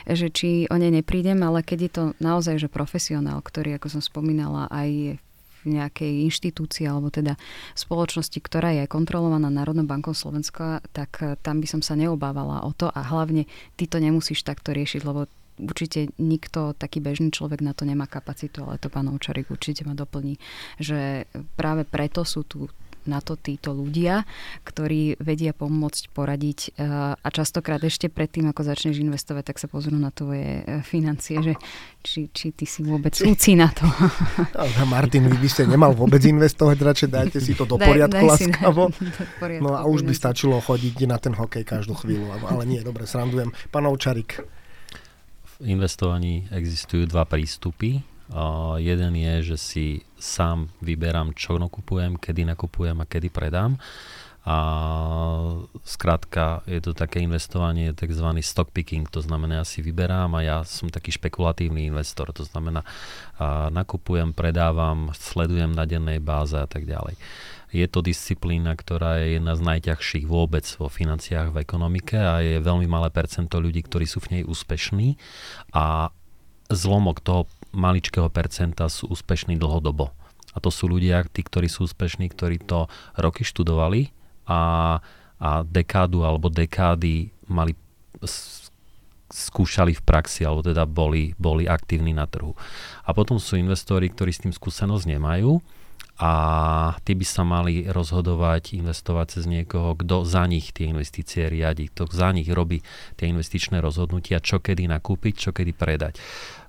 že či o ne neprídem, ale keď je to naozaj že profesionál, ktorý, ako som spomínala, aj v nejakej inštitúcii alebo teda spoločnosti, ktorá je kontrolovaná Národnou bankou Slovenska, tak tam by som sa neobávala o to a hlavne ty to nemusíš takto riešiť, lebo určite nikto, taký bežný človek na to nemá kapacitu, ale to pán Ovčarik určite ma doplní, že práve preto sú tu na to títo ľudia, ktorí vedia pomôcť, poradiť eh, a častokrát ešte predtým, ako začneš investovať, tak sa pozrú na tvoje eh, financie, že či, či ty si vôbec úci na to. Ale Martin, vy by ste nemal vôbec investovať, radšej dajte si to do poriadku daj, daj láskavo. no a už by stačilo chodiť na ten hokej každú chvíľu, ale nie, dobre, srandujem. Pán Ovčarik, investovaní existujú dva prístupy. Uh, jeden je, že si sám vyberám, čo nakupujem, kedy nakupujem a kedy predám. A skrátka je to také investovanie, tzv. stock picking, to znamená, ja si vyberám a ja som taký špekulatívny investor, to znamená, uh, nakupujem, predávam, sledujem na dennej báze a tak ďalej. Je to disciplína, ktorá je jedna z najťažších vôbec vo financiách v ekonomike a je veľmi malé percento ľudí, ktorí sú v nej úspešní a zlomok toho maličkého percenta sú úspešní dlhodobo. A to sú ľudia, tí, ktorí sú úspešní, ktorí to roky študovali a, a dekádu alebo dekády mali skúšali v praxi, alebo teda boli, boli aktívni na trhu. A potom sú investori, ktorí s tým skúsenosť nemajú a tí by sa mali rozhodovať, investovať cez niekoho, kto za nich tie investície riadi, kto za nich robí tie investičné rozhodnutia, čo kedy nakúpiť, čo kedy predať.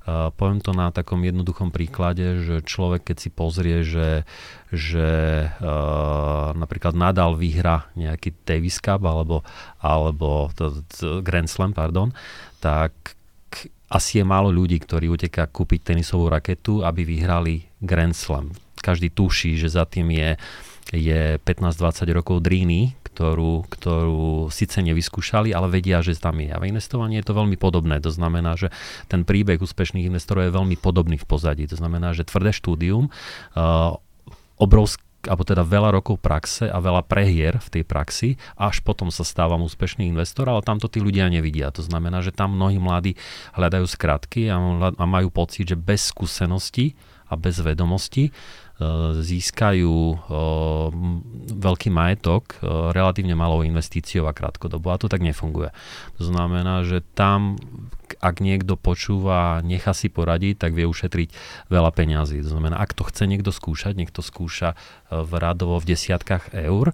Uh, poviem to na takom jednoduchom príklade, že človek keď si pozrie, že, že uh, napríklad Nadal vyhra nejaký Davis Cup alebo, alebo to, to Grand Slam, pardon, tak asi je málo ľudí, ktorí uteká kúpiť tenisovú raketu, aby vyhrali Grand Slam každý tuší, že za tým je, je 15-20 rokov dríny, ktorú, ktorú síce nevyskúšali, ale vedia, že tam je. A v investovaní je to veľmi podobné. To znamená, že ten príbeh úspešných investorov je veľmi podobný v pozadí. To znamená, že tvrdé štúdium, uh, obrovské alebo teda veľa rokov praxe a veľa prehier v tej praxi, až potom sa stávam úspešný investor, ale tamto tí ľudia nevidia. To znamená, že tam mnohí mladí hľadajú skratky a majú pocit, že bez skúsenosti a bez vedomosti získajú veľký majetok relatívne malou investíciou a krátkodobo. A to tak nefunguje. To znamená, že tam ak niekto počúva, nechá si poradiť, tak vie ušetriť veľa peňazí. To znamená, ak to chce niekto skúšať, niekto skúša v radovo v desiatkách eur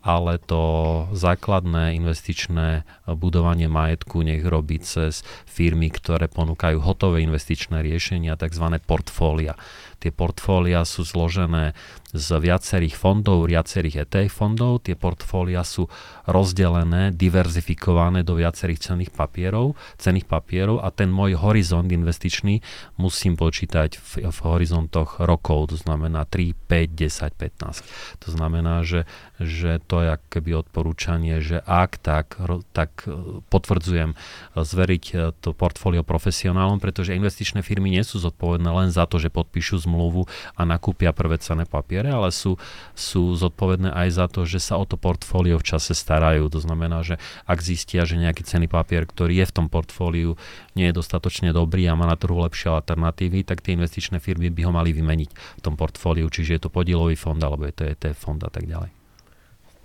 ale to základné investičné budovanie majetku nech robí cez firmy, ktoré ponúkajú hotové investičné riešenia, tzv. portfólia. Tie portfólia sú zložené z viacerých fondov, viacerých ETF fondov. Tie portfólia sú rozdelené, diverzifikované do viacerých cenných papierov, cenných papierov a ten môj horizont investičný musím počítať v, v horizontoch rokov, to znamená 3, 5, 10, 15. To znamená, že, že to je akoby odporúčanie, že ak tak, tak e, potvrdzujem e, zveriť e, to portfólio profesionálom, pretože investičné firmy nie sú zodpovedné len za to, že podpíšu zmluvu a nakúpia prvé cené papiere, ale sú, sú zodpovedné aj za to, že sa o to portfólio v čase starajú. To znamená, že ak zistia, že nejaký cený papier, ktorý je v tom portfóliu, nie je dostatočne dobrý a má na trhu lepšie alternatívy, tak tie investičné firmy by ho mali vymeniť v tom portfóliu, čiže je to podielový fond alebo je to ETF fond a tak ďalej.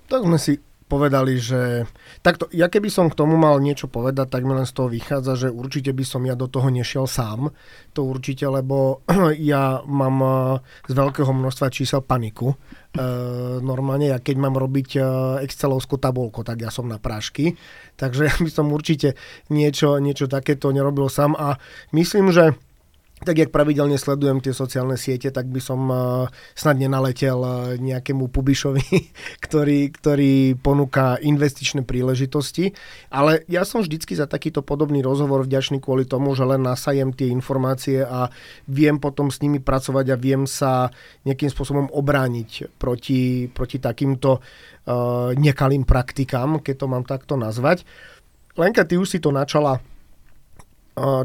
Tak sme si povedali, že takto, ja keby som k tomu mal niečo povedať, tak mi len z toho vychádza, že určite by som ja do toho nešiel sám. To určite, lebo ja mám eh, z veľkého množstva čísel paniku. E, normálne, ja keď mám robiť eh, Excelovskú tabulku, tak ja som na prášky. Takže ja by som určite niečo, niečo takéto nerobil sám a myslím, že tak jak pravidelne sledujem tie sociálne siete, tak by som uh, snad nenaletel uh, nejakému Pubišovi, ktorý, ktorý ponúka investičné príležitosti. Ale ja som vždycky za takýto podobný rozhovor vďačný kvôli tomu, že len nasajem tie informácie a viem potom s nimi pracovať a viem sa nejakým spôsobom obrániť proti, proti takýmto uh, nekalým praktikám, keď to mám takto nazvať. Lenka, ty už si to načala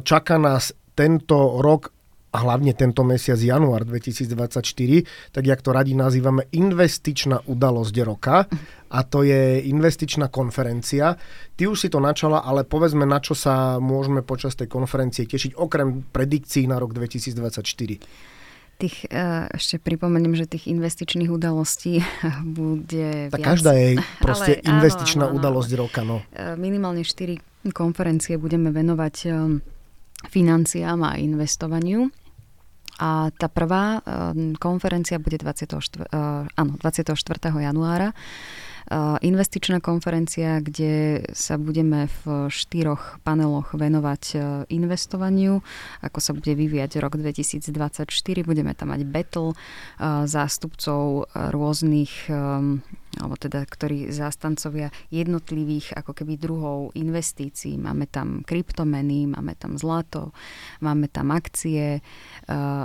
čaká nás tento rok a hlavne tento mesiac január 2024, tak jak to radi nazývame investičná udalosť roka a to je investičná konferencia. Ty už si to načala, ale povedzme, na čo sa môžeme počas tej konferencie tešiť, okrem predikcií na rok 2024 tých, e, ešte pripomeniem, že tých investičných udalostí bude tak viac. každá je proste Ale, investičná áno, áno, udalosť roka. No. E, minimálne 4 konferencie budeme venovať e, financiám a investovaniu. A tá prvá konferencia bude 24, áno, 24. januára investičná konferencia, kde sa budeme v štyroch paneloch venovať investovaniu, ako sa bude vyvíjať rok 2024. Budeme tam mať battle zástupcov rôznych alebo teda ktorí zástancovia jednotlivých ako keby druhov investícií. Máme tam kryptomeny, máme tam zlato, máme tam akcie,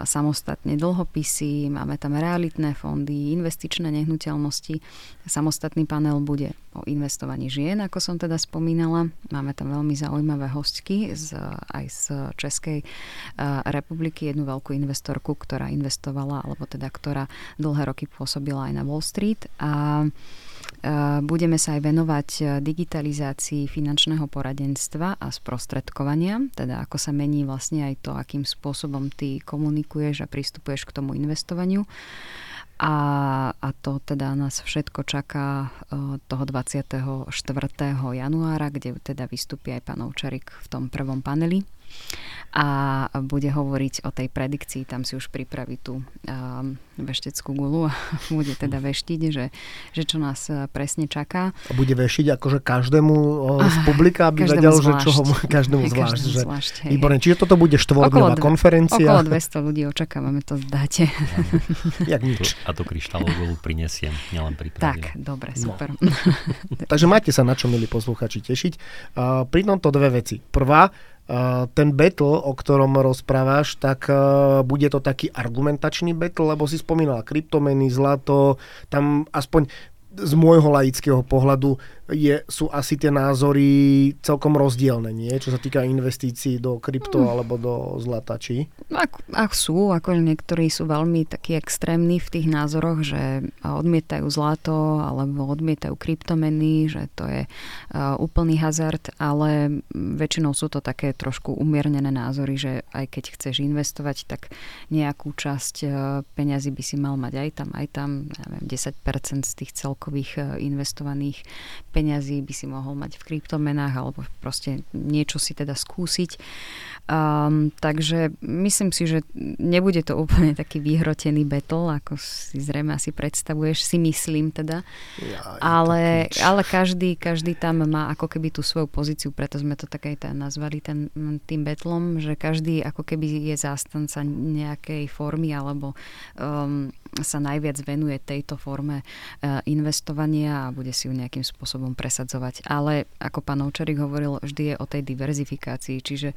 samostatne dlhopisy, máme tam realitné fondy, investičné nehnuteľnosti. Samostatný panel bude o investovaní žien, ako som teda spomínala. Máme tam veľmi zaujímavé hostky z, aj z Českej republiky, jednu veľkú investorku, ktorá investovala, alebo teda ktorá dlhé roky pôsobila aj na Wall Street. A Budeme sa aj venovať digitalizácii finančného poradenstva a sprostredkovania, teda ako sa mení vlastne aj to, akým spôsobom ty komunikuješ a pristupuješ k tomu investovaniu. A, a to teda nás všetko čaká e, toho 24. januára, kde teda vystúpi aj pán Ovčarik v tom prvom paneli a bude hovoriť o tej predikcii, tam si už pripraví tú um, vešteckú gulu a bude teda veštiť, že, že čo nás e, presne čaká. A bude veštiť akože každému z publika, aby vedel, zvlášť. že čo ho každému zvlášť. Každému že... zvlášť hej, Výborné, čiže toto bude štvordňová konferencia. Okolo 200 ľudí očakávame, to zdáte. Jak nič. A tú kryštálovú gulu prinesiem, nielen pripravím. Tak, dobre, no. super. No. Takže máte sa na čo, milí posluchači, tešiť. Uh, pri tomto dve veci. Prvá, ten battle, o ktorom rozprávaš, tak bude to taký argumentačný battle, lebo si spomínala kryptomeny, zlato, tam aspoň z môjho laického pohľadu je, sú asi tie názory celkom rozdielne, nie? Čo sa týka investícií do krypto mm. alebo do zlata, či? Ak, ak sú, ako niektorí sú veľmi takí extrémni v tých názoroch, že odmietajú zlato alebo odmietajú kryptomeny, že to je uh, úplný hazard, ale väčšinou sú to také trošku umiernené názory, že aj keď chceš investovať, tak nejakú časť uh, peňazí by si mal mať aj tam, aj tam, neviem, 10% z tých celkových uh, investovaných peňazí by si mohol mať v kryptomenách alebo proste niečo si teda skúsiť. Um, takže myslím si, že nebude to úplne taký vyhrotený battle, ako si zrejme asi predstavuješ, si myslím teda. Ja, ale, ale každý, každý tam má ako keby tú svoju pozíciu, preto sme to tak aj nazvali ten, tým battlom, že každý ako keby je zástanca nejakej formy alebo um, sa najviac venuje tejto forme uh, investovania a bude si ju nejakým spôsobom presadzovať. Ale ako pán Ovčarik hovoril, vždy je o tej diverzifikácii, čiže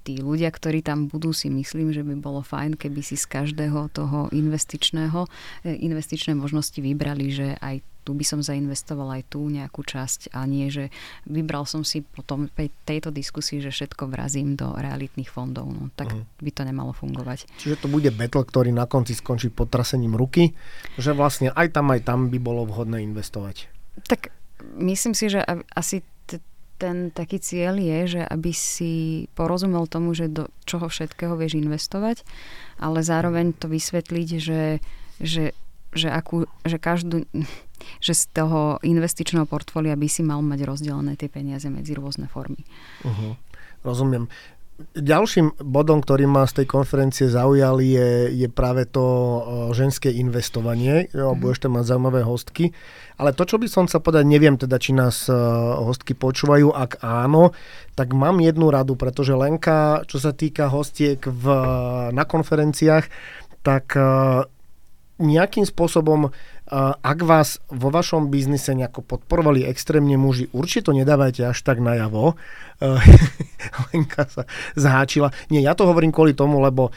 tí ľudia, ktorí tam budú, si myslím, že by bolo fajn, keby si z každého toho investičného, e, investičné možnosti vybrali, že aj tu by som zainvestoval aj tú nejakú časť a nie, že vybral som si potom tejto diskusii, že všetko vrazím do realitných fondov. No, tak uh-huh. by to nemalo fungovať. Čiže to bude battle, ktorý na konci skončí potrasením ruky, že vlastne aj tam, aj tam by bolo vhodné investovať. Tak myslím si, že asi ten taký cieľ je, že aby si porozumel tomu, že do čoho všetkého vieš investovať, ale zároveň to vysvetliť, že, že, že, akú, že každú že z toho investičného portfólia by si mal mať rozdelené tie peniaze medzi rôzne formy. Uh-huh. Rozumiem. Ďalším bodom, ktorý ma z tej konferencie zaujal, je, je práve to ženské investovanie. Jo, mm. Budeš tam mať zaujímavé hostky. Ale to, čo by som sa povedať, neviem teda, či nás hostky počúvajú. Ak áno, tak mám jednu radu, pretože Lenka, čo sa týka hostiek v, na konferenciách, tak nejakým spôsobom ak vás vo vašom biznise nejako podporovali extrémne muži, určite nedávajte až tak najavo. Lenka sa zháčila. Nie, ja to hovorím kvôli tomu, lebo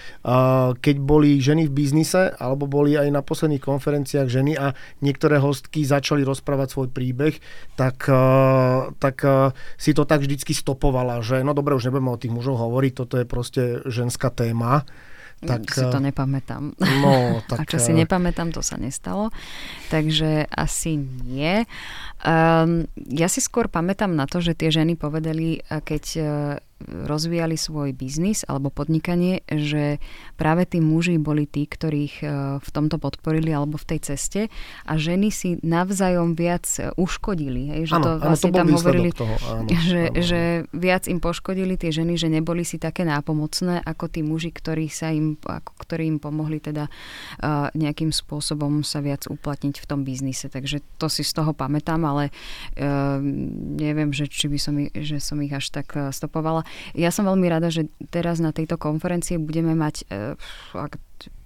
keď boli ženy v biznise, alebo boli aj na posledných konferenciách ženy a niektoré hostky začali rozprávať svoj príbeh, tak, tak si to tak vždycky stopovala, že no dobre, už nebudeme o tých mužov hovoriť, toto je proste ženská téma. Tak, si to eh, nepamätám. No, tak, A čo si eh, nepamätám, to sa nestalo. Takže asi nie. Um, ja si skôr pamätám na to, že tie ženy povedali, keď rozvíjali svoj biznis alebo podnikanie, že práve tí muži boli tí, ktorých e, v tomto podporili alebo v tej ceste a ženy si navzájom viac uškodili. Hej? Že ano, to vlastne to tam hovorili, toho, áno, že, áno. že viac im poškodili tie ženy, že neboli si také nápomocné ako tí muži, ktorí, sa im, ako, ktorí im pomohli teda uh, nejakým spôsobom sa viac uplatniť v tom biznise. Takže to si z toho pamätám, ale uh, neviem, že či by som, že som ich až tak stopovala. Ja som veľmi rada, že teraz na tejto konferencii budeme mať uh,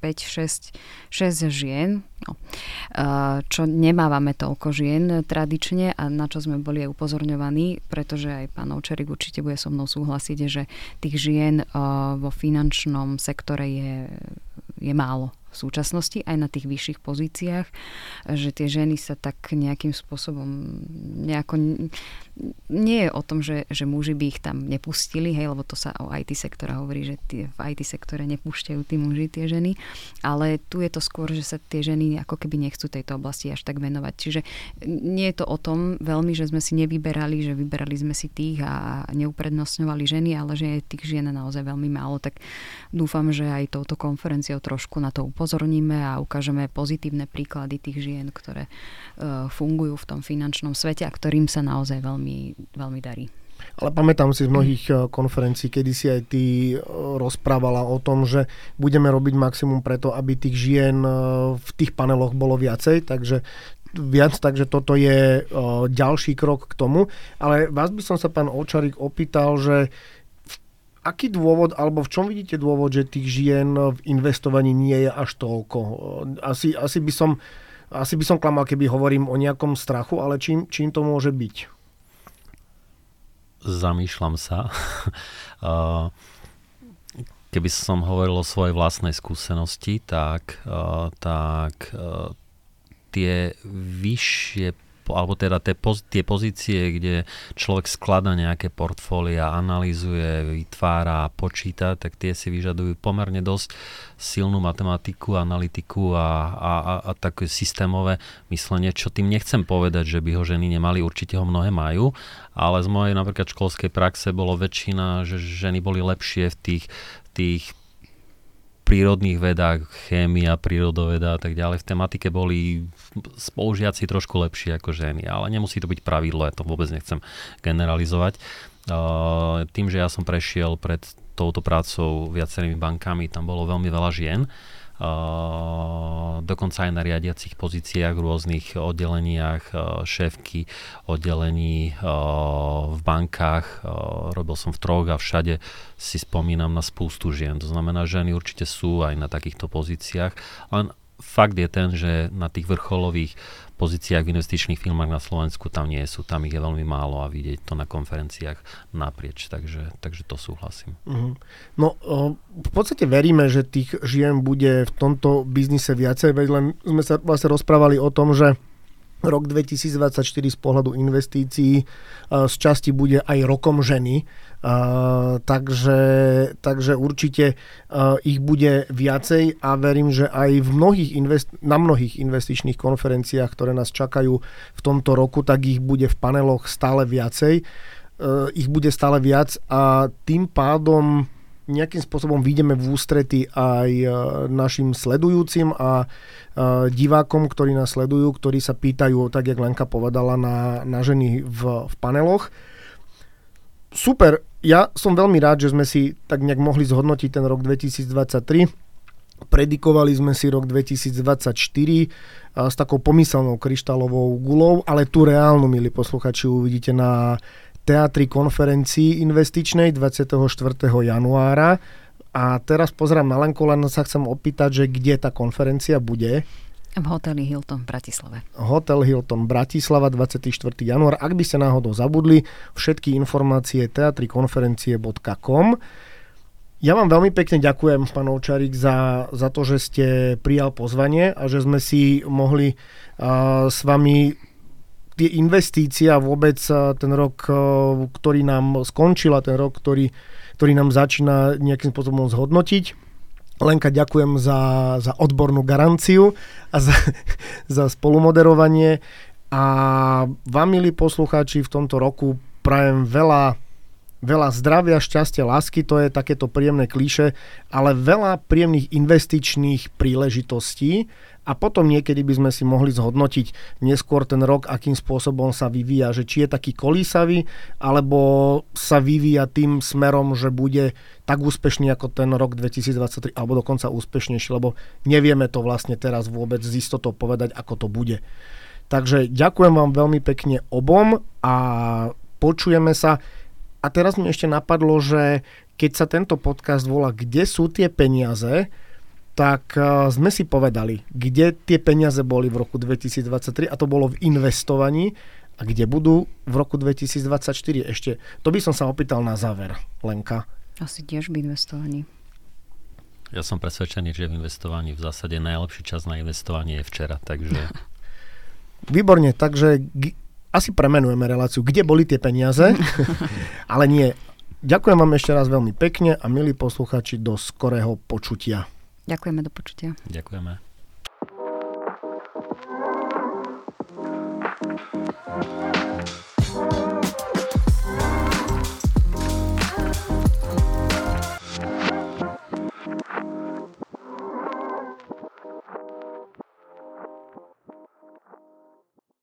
5, 6, 6 žien, no, uh, čo nemávame toľko žien tradične a na čo sme boli aj upozorňovaní, pretože aj pán Ovčerik určite bude so mnou súhlasiť, že tých žien uh, vo finančnom sektore je, je málo súčasnosti, aj na tých vyšších pozíciách, že tie ženy sa tak nejakým spôsobom nejako... Nie je o tom, že, že muži by ich tam nepustili, hej, lebo to sa o IT sektore hovorí, že tie, v IT sektore nepúšťajú tí muži tie ženy, ale tu je to skôr, že sa tie ženy ako keby nechcú tejto oblasti až tak venovať. Čiže nie je to o tom veľmi, že sme si nevyberali, že vyberali sme si tých a neuprednostňovali ženy, ale že je tých žien naozaj veľmi málo, tak dúfam, že aj touto konferenciou trošku na to upozorňujem upozorníme a ukážeme pozitívne príklady tých žien, ktoré uh, fungujú v tom finančnom svete a ktorým sa naozaj veľmi, veľmi darí. Ale pamätám si z mnohých e, konferencií, kedy si aj ty e, rozprávala o tom, že budeme robiť maximum preto, aby tých žien v tých paneloch bolo viacej, takže viac, takže toto je ďalší krok k tomu. Ale vás by som sa, pán Očarik, opýtal, že aký dôvod, alebo v čom vidíte dôvod, že tých žien v investovaní nie je až toľko? Asi, asi, by, som, asi by som klamal, keby hovorím o nejakom strachu, ale čím, čím to môže byť? Zamýšľam sa. Keby som hovoril o svojej vlastnej skúsenosti, tak, tak tie vyššie alebo teda tie, tie pozície, kde človek sklada nejaké portfólia, analýzuje, vytvára, počíta, tak tie si vyžadujú pomerne dosť silnú matematiku, analytiku a, a, a, a také systémové myslenie, čo tým nechcem povedať, že by ho ženy nemali, určite ho mnohé majú, ale z mojej napríklad školskej praxe bolo väčšina, že ženy boli lepšie v tých, tých prírodných vedách, chémia, prírodoveda a tak ďalej. V tematike boli spolužiaci trošku lepšie ako ženy, ale nemusí to byť pravidlo, ja to vôbec nechcem generalizovať. Tým, že ja som prešiel pred touto prácou viacerými bankami, tam bolo veľmi veľa žien, dokonca aj na riadiacich pozíciách v rôznych oddeleniach, šéfky oddelení v bankách. Robil som v troch a všade si spomínam na spústu žien. To znamená, že ženy určite sú aj na takýchto pozíciách. Len fakt je ten, že na tých vrcholových pozíciách v investičných firmách na Slovensku tam nie sú, tam ich je veľmi málo a vidieť to na konferenciách naprieč, takže, takže to súhlasím. Uh-huh. No v podstate veríme, že tých žien bude v tomto biznise viacej, veď len sme sa vlastne rozprávali o tom, že rok 2024 z pohľadu investícií z časti bude aj rokom ženy, Uh, takže, takže určite uh, ich bude viacej a verím, že aj v mnohých invest- na mnohých investičných konferenciách, ktoré nás čakajú v tomto roku, tak ich bude v paneloch stále viacej. Ich bude stále viac a tým pádom nejakým spôsobom vyjdeme v ústrety aj našim sledujúcim a divákom, ktorí nás sledujú, ktorí sa pýtajú, tak jak Lenka povedala, na, na ženy v, v paneloch super, ja som veľmi rád, že sme si tak nejak mohli zhodnotiť ten rok 2023. Predikovali sme si rok 2024 s takou pomyselnou kryštálovou gulou, ale tu reálnu, milí posluchači, uvidíte na teatri konferencii investičnej 24. januára. A teraz pozerám na Lenko, len sa chcem opýtať, že kde tá konferencia bude. V hoteli Hilton v Bratislave. Hotel Hilton Bratislava 24. január. Ak by ste náhodou zabudli, všetky informácie teatrikonferencie.com ja vám veľmi pekne ďakujem, pán Ovčarík, za, za to, že ste prijal pozvanie a že sme si mohli uh, s vami tie investície a vôbec uh, ten rok, uh, ktorý nám skončil a ten rok, ktorý, ktorý nám začína nejakým spôsobom zhodnotiť Lenka, ďakujem za, za odbornú garanciu a za, za spolumoderovanie. A vám, milí poslucháči, v tomto roku prajem veľa, veľa zdravia, šťastia, lásky, to je takéto príjemné klíše, ale veľa príjemných investičných príležitostí a potom niekedy by sme si mohli zhodnotiť neskôr ten rok, akým spôsobom sa vyvíja, že či je taký kolísavý, alebo sa vyvíja tým smerom, že bude tak úspešný ako ten rok 2023, alebo dokonca úspešnejší, lebo nevieme to vlastne teraz vôbec z istotou povedať, ako to bude. Takže ďakujem vám veľmi pekne obom a počujeme sa. A teraz mi ešte napadlo, že keď sa tento podcast volá Kde sú tie peniaze, tak eh, sme si povedali, kde tie peniaze boli v roku 2023 a to bolo v investovaní a kde budú v roku 2024 ešte. To by som sa opýtal na záver, Lenka. Asi tiež v investovaní. Ja som presvedčený, že v investovaní v zásade najlepší čas na investovanie je včera, takže... Výborne, takže asi premenujeme reláciu, kde boli tie peniaze, ale nie. Ďakujem vám ešte raz veľmi pekne a milí posluchači, do skorého počutia. Ďakujeme, do počutia. Ďakujeme. Thank you.